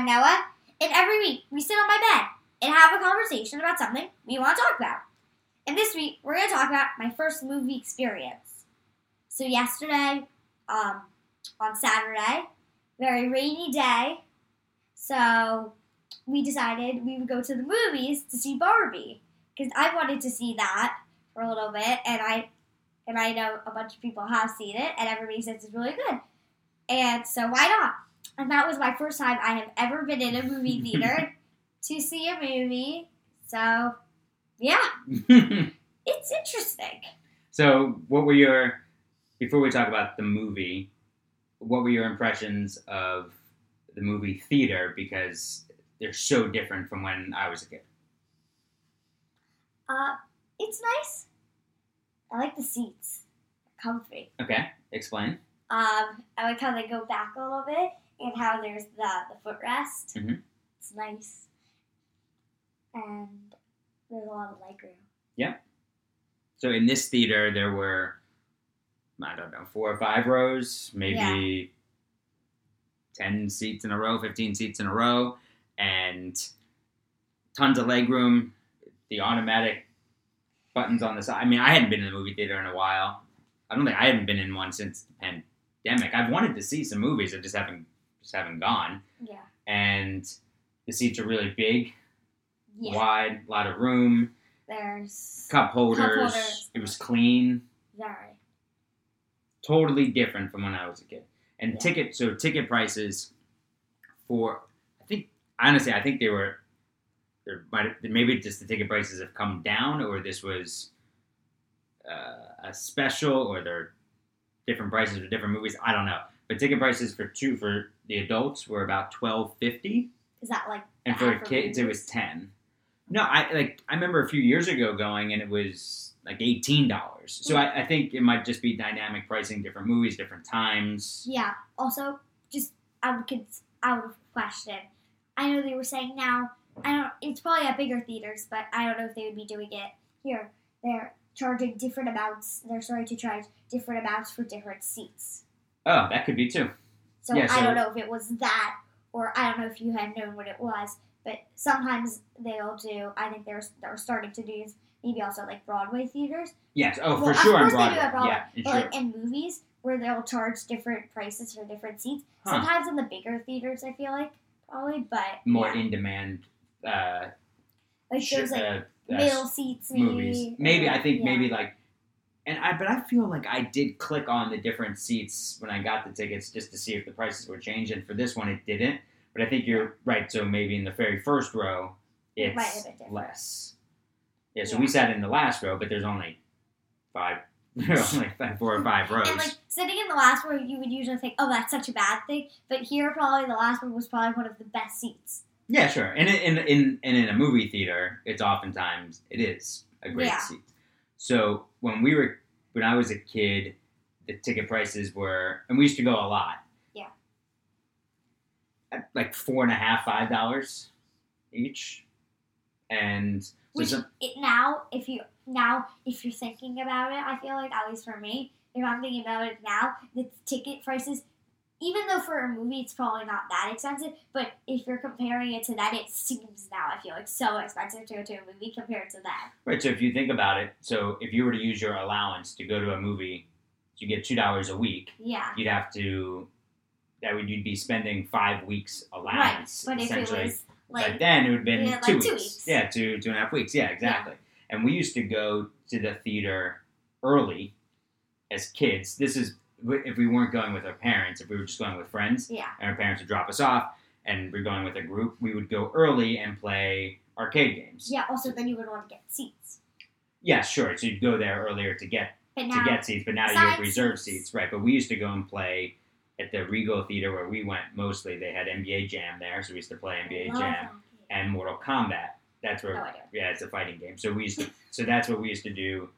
dad Noah. And every week we sit on my bed and have a conversation about something we want to talk about. And this week we're going to talk about my first movie experience. So yesterday, um, on Saturday, very rainy day, so we decided we would go to the movies to see Barbie because I wanted to see that for a little bit, and I and I know a bunch of people have seen it, and everybody says it's really good. And so why not? And that was my first time I have ever been in a movie theater to see a movie. So yeah, it's interesting. so, what were your before we talk about the movie? What were your impressions of the movie theater? Because they're so different from when I was a kid. Uh, it's nice. I like the seats. Comfy. Okay, explain. Um, I like how they go back a little bit and how there's the, the footrest. Mhm. It's nice. And there's a lot of leg room. Yeah. So in this theater, there were I don't know four or five rows, maybe ten seats in a row, fifteen seats in a row, and tons of leg room. The automatic buttons on the side. I mean, I hadn't been in a movie theater in a while. I don't think I hadn't been in one since the pandemic. I've wanted to see some movies, I just haven't just haven't gone. Yeah. And the seats are really big, Yeah. wide, a lot of room, There's cup holders. holders. It was clean. very. totally different from when I was a kid. And Yeah. ticket, so ticket prices for, I think honestly, I think they were, there might have- maybe just the ticket prices have come down, or this was uh, a special, or they're different prices for different movies. I don't know, but ticket prices for two for the adults were about twelve fifty, Is that like and for kids it was ten. No, I like I remember a few years ago going, and it was like eighteen dollars. So I, I think it might just be dynamic pricing, different movies, different times. Yeah. Also, just out of cons- out of question. I know they were saying now. I don't. It's probably at bigger theaters, but I don't know if they would be doing it here. They're charging different amounts. They're starting to charge different amounts for different seats. Oh, that could be too. So, Yeah, I so- don't know if it was that, or I don't know if you had known what it was. But sometimes they'll do. I think they're they're starting to do maybe also like Broadway theaters. Yes. Oh, Well, for sure on course they do Broadway. at Broadway, Yeah, But sure. like in movies where they'll charge different prices for different seats. Huh. Sometimes in the bigger theaters, I feel like probably, but More yeah. in demand. Uh, like sh- those like uh, uh, middle seats, maybe. movies. Maybe I think yeah. maybe like, and I but I feel like I did click on the different seats when I got the tickets just to see if the prices were changed. And for this one, it didn't. But I think you're right. So maybe in the very first row, it's less. Yeah. So Yeah. we sat in the last row, but there's only five, only five, four or five rows. And like sitting in the last row, you would usually think, "Oh, that's such a bad thing," but here, probably the last row was probably one of the best seats. Yeah, sure. And in in in and in a movie theater, it's oftentimes it is a great Yeah. seat. So when we were when I was a kid, the ticket prices were, and we used to go a lot. Yeah. Like four and a half, five dollars each, and so Which some, it now, if you now if you're thinking about it, I feel like at least for me, if I'm thinking about it now, the ticket prices, even though for a movie it's probably not that expensive, but if you're comparing it to that, it seems now I feel like so expensive to go to a movie compared to that. right. So if you think about it, so if you were to use your allowance to go to a movie, you get two dollars a week. Yeah. You'd have to that would you'd be spending five weeks allowance. Right. But if it essentially. was like then, it would have been Yeah, like two, two weeks. weeks. Yeah, two two and a half weeks. Yeah, exactly. And we used to go to the theater early as kids. This is if we weren't going with our parents. If we were just going with friends, yeah. and our parents would drop us off, and we're going with a group, we would go early and play arcade games. Yeah, also then you would want to get seats. Yeah, sure. So you'd go there earlier to get But to get seats, but now you have reserved seats. seats, right? But we used to go and play at the Regal Theater where we went mostly. They had NBA Jam there, so we used to play NBA oh, Jam that and Mortal Kombat. That's where No yeah, it's a fighting game. So we used to so that's what we used to do.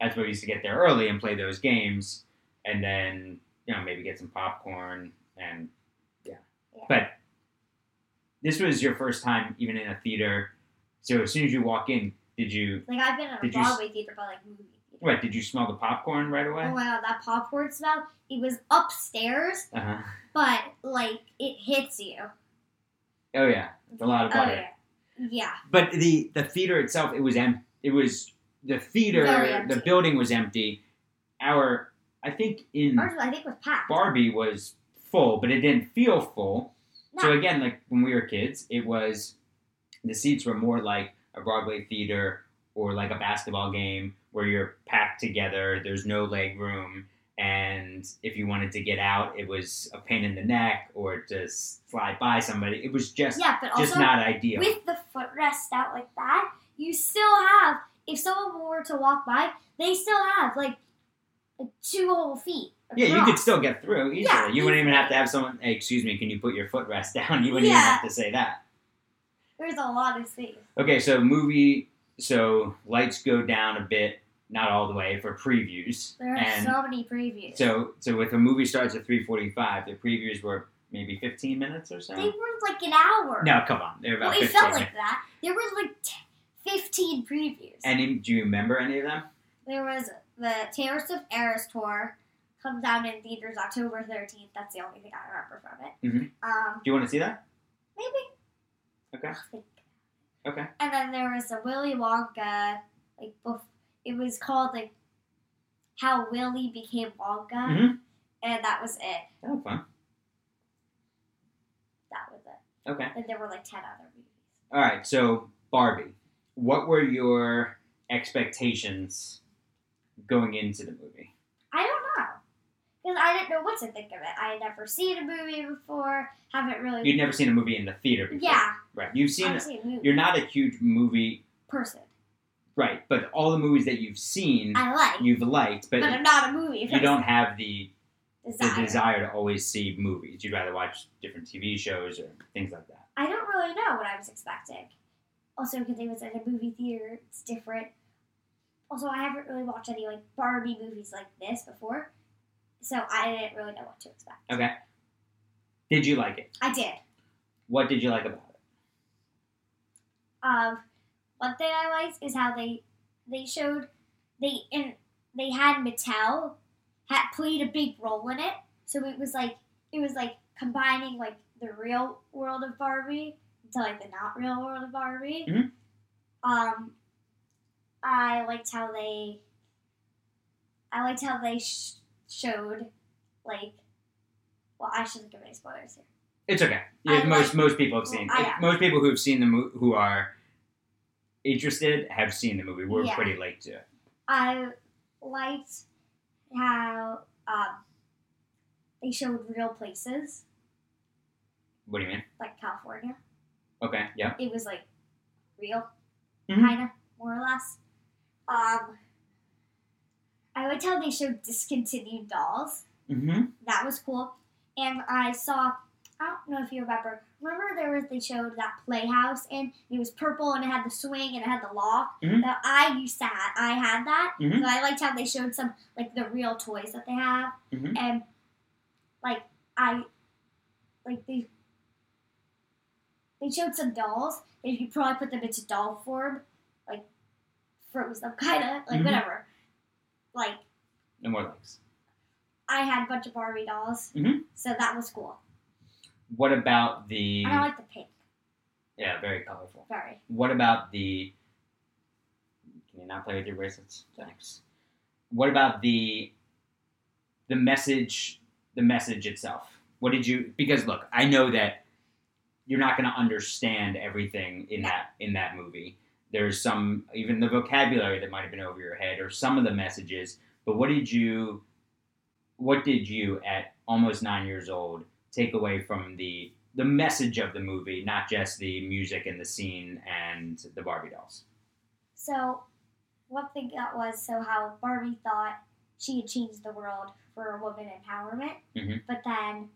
That's what we used to get there early and play those games, and then you know maybe get some popcorn and yeah. Yeah. But this was your first time even in a theater. So as soon as you walk in, did you Like I've been in a Did you Broadway theater, but like movie theater. What did you smell the popcorn right away? Oh my god, that popcorn smell! It was upstairs, Uh-huh. but like it hits you. Oh yeah, a lot of Oh butter. yeah, yeah. But the the theater itself, it was empty. It was the theater. The building was empty. Our, I think in Ours, I think, was packed. Barbie was full, but it didn't feel full. No. So again, like when we were kids, it was the seats were more like a Broadway theater or like a basketball game where you're packed together. There's no leg room, and if you wanted to get out, it was a pain in the neck or to slide by somebody. It was just yeah, but just not ideal. with the footrest out like that, you still have. If someone were to walk by, they still have like two whole feet. yeah, you could still get through easily. Yeah, you wouldn't even have to have someone. Hey, excuse me, can you put your footrest down? You wouldn't even have to say that. There's a lot of space. Okay, so movie, so lights go down a bit, not all the way for previews, There are and so many previews. so so if a movie starts at three forty-five, the previews were maybe fifteen minutes or so. they were like an hour. no, come on, they're about well, it fifteen. felt like that. There were like t- 15 previews. Any? Do you remember any of them? there was the Taylor of Eras tour. Comes out in theaters October 13th. That's the only thing I remember from it. Mhm. Um, Do you want to see that? maybe. Okay. Okay. And then there was a Willy Wonka, like bef- it was called like How Willy Became Wonka, Mhm. and that was it. That was fun. That was it. Okay. And there were like ten other movies. All right. So Barbie, what were your expectations going into the movie? I don't know. Because I didn't know what to think of it. I had never seen a movie before. Haven't really. You'd never seen a movie in the theater before. yeah, Right. You've seen. I've seen a movie. You're not a huge movie. person. Right. But all the movies that you've seen, I like, you've liked, but, but I'm not a movie. you don't have the the desire. desire to always see movies. You'd rather watch different TV shows or things like that. I don't really know what I was expecting. Also, because it was at a movie theater, it's different. Also, I haven't really watched any like Barbie movies like this before, so I didn't really know what to expect. Okay. Did you like it? I did. What did you like about it? Um, one thing I liked is how they they showed they and they had Mattel had played a big role in it. So it was like it was like combining like the real world of Barbie to like the not real world of Barbie. Mhm. Um, I liked how they. I liked how they sh- showed like. Well, I shouldn't give any spoilers here. It's okay. I Yeah, most like- most people have seen. I know. most people who've seen the movie, who are interested, have seen the movie. We're Yeah. pretty late to it. I liked how um, they showed real places What do you mean? like California. Okay. Yeah. It was like real, Mhm. kind of more or less. Um, I liked how they showed discontinued dolls. Mm-hmm. That was cool. And I saw. I don't know if you remember. Remember there was they showed that playhouse and it was purple and it had the swing and it had the lock. Mhm. That I used to have. I had that. Mhm. So I liked how they showed some like the real toys that they have Mhm. and like I like they they showed some dolls and you could probably put them into doll form, like froze them kind of like Mhm. whatever. Like No more likes. I had a bunch of Barbie dolls, Mhm. so that was cool. What about the? I like the pink yeah, very colorful. very. What about the? Can you not play with your bracelets? Thanks. What about the? The message, the message itself. What did you? Because look, I know that you're not going to understand everything in that in that movie. There's some even the vocabulary that might have been over your head, or some of the messages. But what did you? What did you at almost nine years old take away from the the message of the movie, not just the music and the scene and the Barbie dolls. So one thing that was so how Barbie thought she had changed the world for woman empowerment, Mhm. but then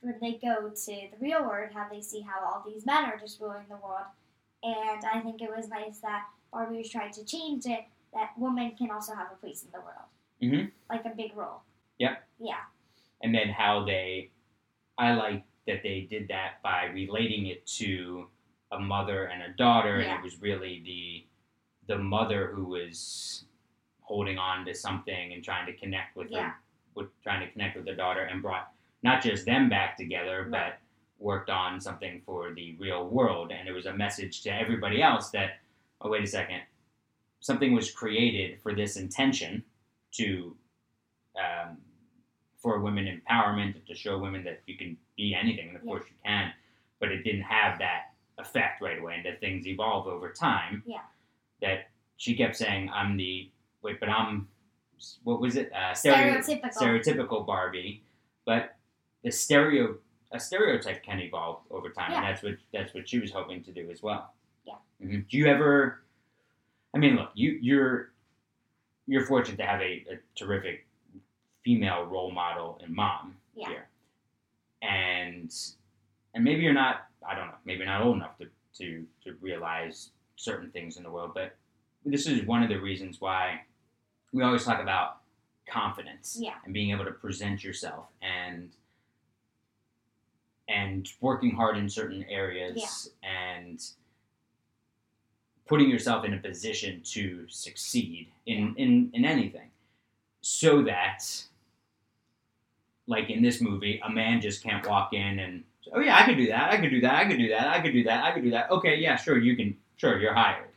when they go to the real world, how they see how all these men are just ruling the world, and I think it was nice that Barbie was trying to change it that women can also have a place in the world, Mhm. like a big role. Yep. Yeah. And then how they, I like that they did that by relating it to a mother and a daughter, and it was really the the mother who was holding on to something and trying to connect with Yeah. her, with trying to connect with their daughter, and brought not just them back together, Right. but worked on something for the real world. And it was a message to everybody else that, oh wait a second, something was created for this intention to. Um, for women empowerment to show women that you can be anything, and of Yeah. course you can, but it didn't have that effect right away, and that things evolve over time. Yeah. That she kept saying, "I'm the wait, but I'm what was it? Uh, Stereotypical. stereotypical Barbie." But the stereo a stereotype can evolve over time, and that's what that's what she was hoping to do as well. Yeah. hmm Do you ever? I mean, look, you you're you're fortunate to have a, a terrific female role model and mom Yeah. here, and and maybe you're not. I don't know. Maybe not old enough to to to realize certain things in the world, but this is one of the reasons why we always talk about confidence Yeah. and being able to present yourself and and working hard in certain areas and putting yourself in a position to succeed in, in, in anything. So that like in this movie a man just can't walk in and oh yeah i could do that i could do that i could do that i could do that i could do that. Okay yeah sure you can sure you're hired.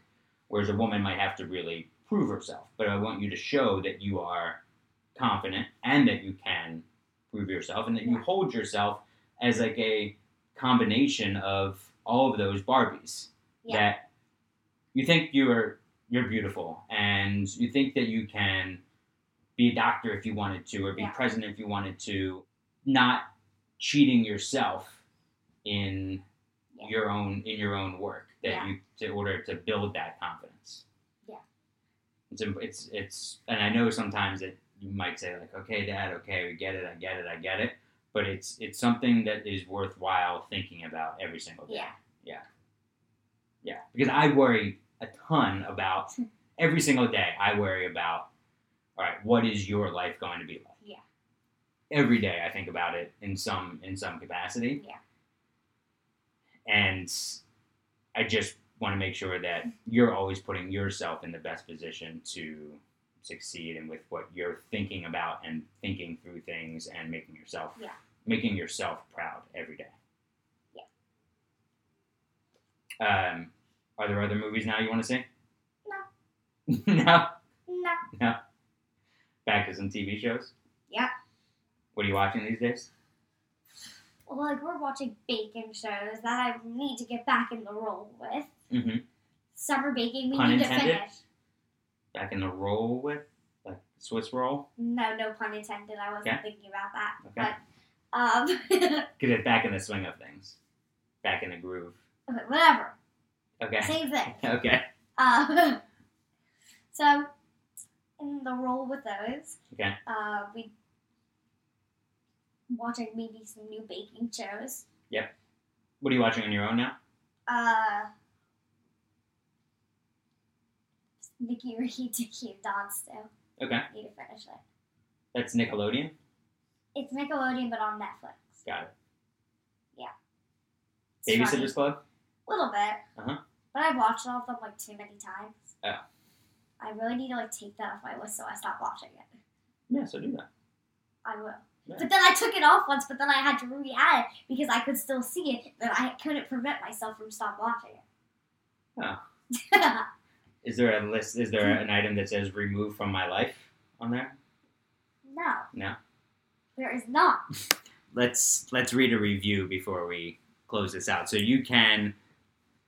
Whereas a woman might have to really prove herself but i want you to show that you are confident and that you can prove yourself and that you hold yourself as like a combination of all of those barbies Yeah. that you think you're you're beautiful and you think that you can be a doctor if you wanted to or be Yeah. president if you wanted to not cheating yourself in Yeah. your own in your own work that Yeah. you to order to build that confidence Yeah. it's it's it's and i know sometimes that you might say like okay dad okay we get it i get it i get it but it's it's something that is worthwhile thinking about every single day Yeah. yeah, Yeah. because I worry a ton about hmm. every single day. I worry about, all right, what is your life going to be like? Yeah. Every day, I think about it in some in some capacity. Yeah. And I just want to make sure that you're always putting yourself in the best position to succeed and with what you're thinking about and thinking through things and making yourself Yeah. making yourself proud every day. Yeah. Um, are there other movies now you want to see? No. no. No. No. Back to some TV shows. Yeah. What are you watching these days? Well, like we're watching baking shows that I need to get back in the role with. Mm-hmm. Summer baking, we Pun need intended? to finish. Back in the roll with like Swiss roll No, no pun intended. I wasn't Okay. thinking about that. Okay. But um, because it's back in the swing of things, back in the groove. okay, whatever. Okay. Same thing. Okay. Um, so, in the role with those, Okay. uh, we watching maybe some new baking shows. Yep. What are you watching on your own now? Uh, Nicky, Ricky, Dicky, and Dawn still Okay. need to finish it. That's Nickelodeon. It's Nickelodeon, but on Netflix. Got it. It's funny. Babysitter's Club. A little bit. Uh-huh. But I've watched all of them like too many times. Oh. I really need to like take that off my list so I stop watching it. Yeah, so do that. I will. Yeah. But then I took it off once, but then I had to re-add it because I could still see it. Then I couldn't prevent myself from stop watching it. Oh. Is there a list? Is there hmm. an item that says "remove from my life" on there? no. No. There is not. let's let's read a review before we close this out. So you can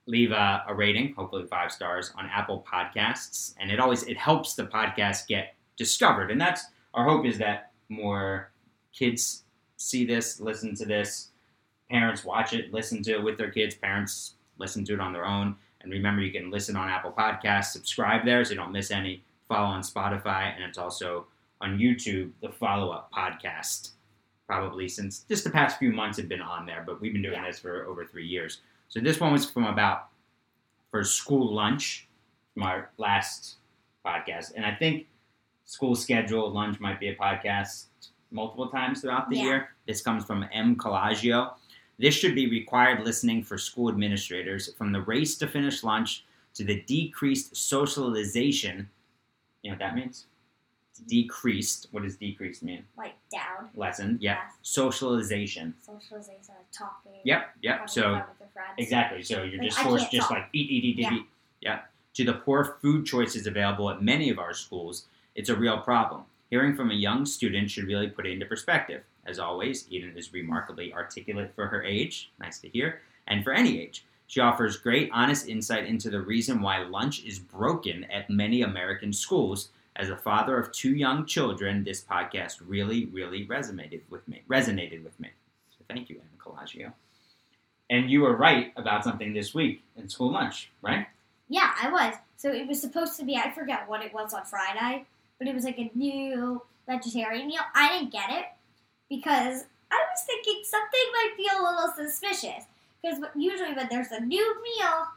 leave a, a rating, hopefully five stars, on Apple Podcasts, and it always it helps the podcast get discovered. And that's our hope is that more kids see this, listen to this, parents watch it, listen to it with their kids, parents listen to it on their own. And remember, you can listen on Apple Podcasts, subscribe there so you don't miss any. Follow on Spotify, and it's also on YouTube, the Follow Up Podcast probably since just the past few months have been on there, but we've been doing Yeah. this for over three years. So this one was from about for school lunch from our last podcast, and I think school schedule lunch might be a podcast multiple times throughout the Yeah. year. This comes from M. Collagio. This should be required listening for school administrators from the race to finish lunch to the decreased socialization. You know what that means? decreased. What does decreased mean? Like down. Lessened. Yes. Socialization. Socialization, talking. Yep. Yep. So fun with your friends. exactly. So you're Like, just forced, just talk. like eat, eat, eat, eat, Yeah. eat. Yep. To the poor food choices available at many of our schools, it's a real problem. Hearing from a young student should really put it into perspective. As always, Eden is remarkably articulate for her age. Nice to hear. And for any age. She offers great, honest insight into the reason why lunch is broken at many American schools. As a father of two young children, this podcast really, really resonated with me. Resonated with me. So thank you, Anna Colagio. And you were right about something this week in school lunch, right? Yeah, I was. So it was supposed to be, I forget what it was on Friday, but it was like a new vegetarian meal. I didn't get it because I was thinking something might feel a little suspicious. Because usually when there's a new meal,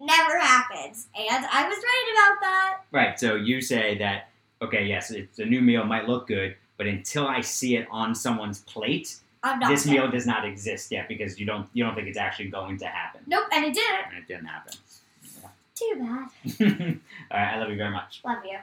never happens. And I was right about that. Right. So you say that okay, yes, it's a new meal might look good, but until I see it on someone's plate, this there. meal does not exist yet because you don't you don't think it's actually going to happen, Nope, and it didn't. and it didn't happen. Too bad. All right, I love you very much. Love you.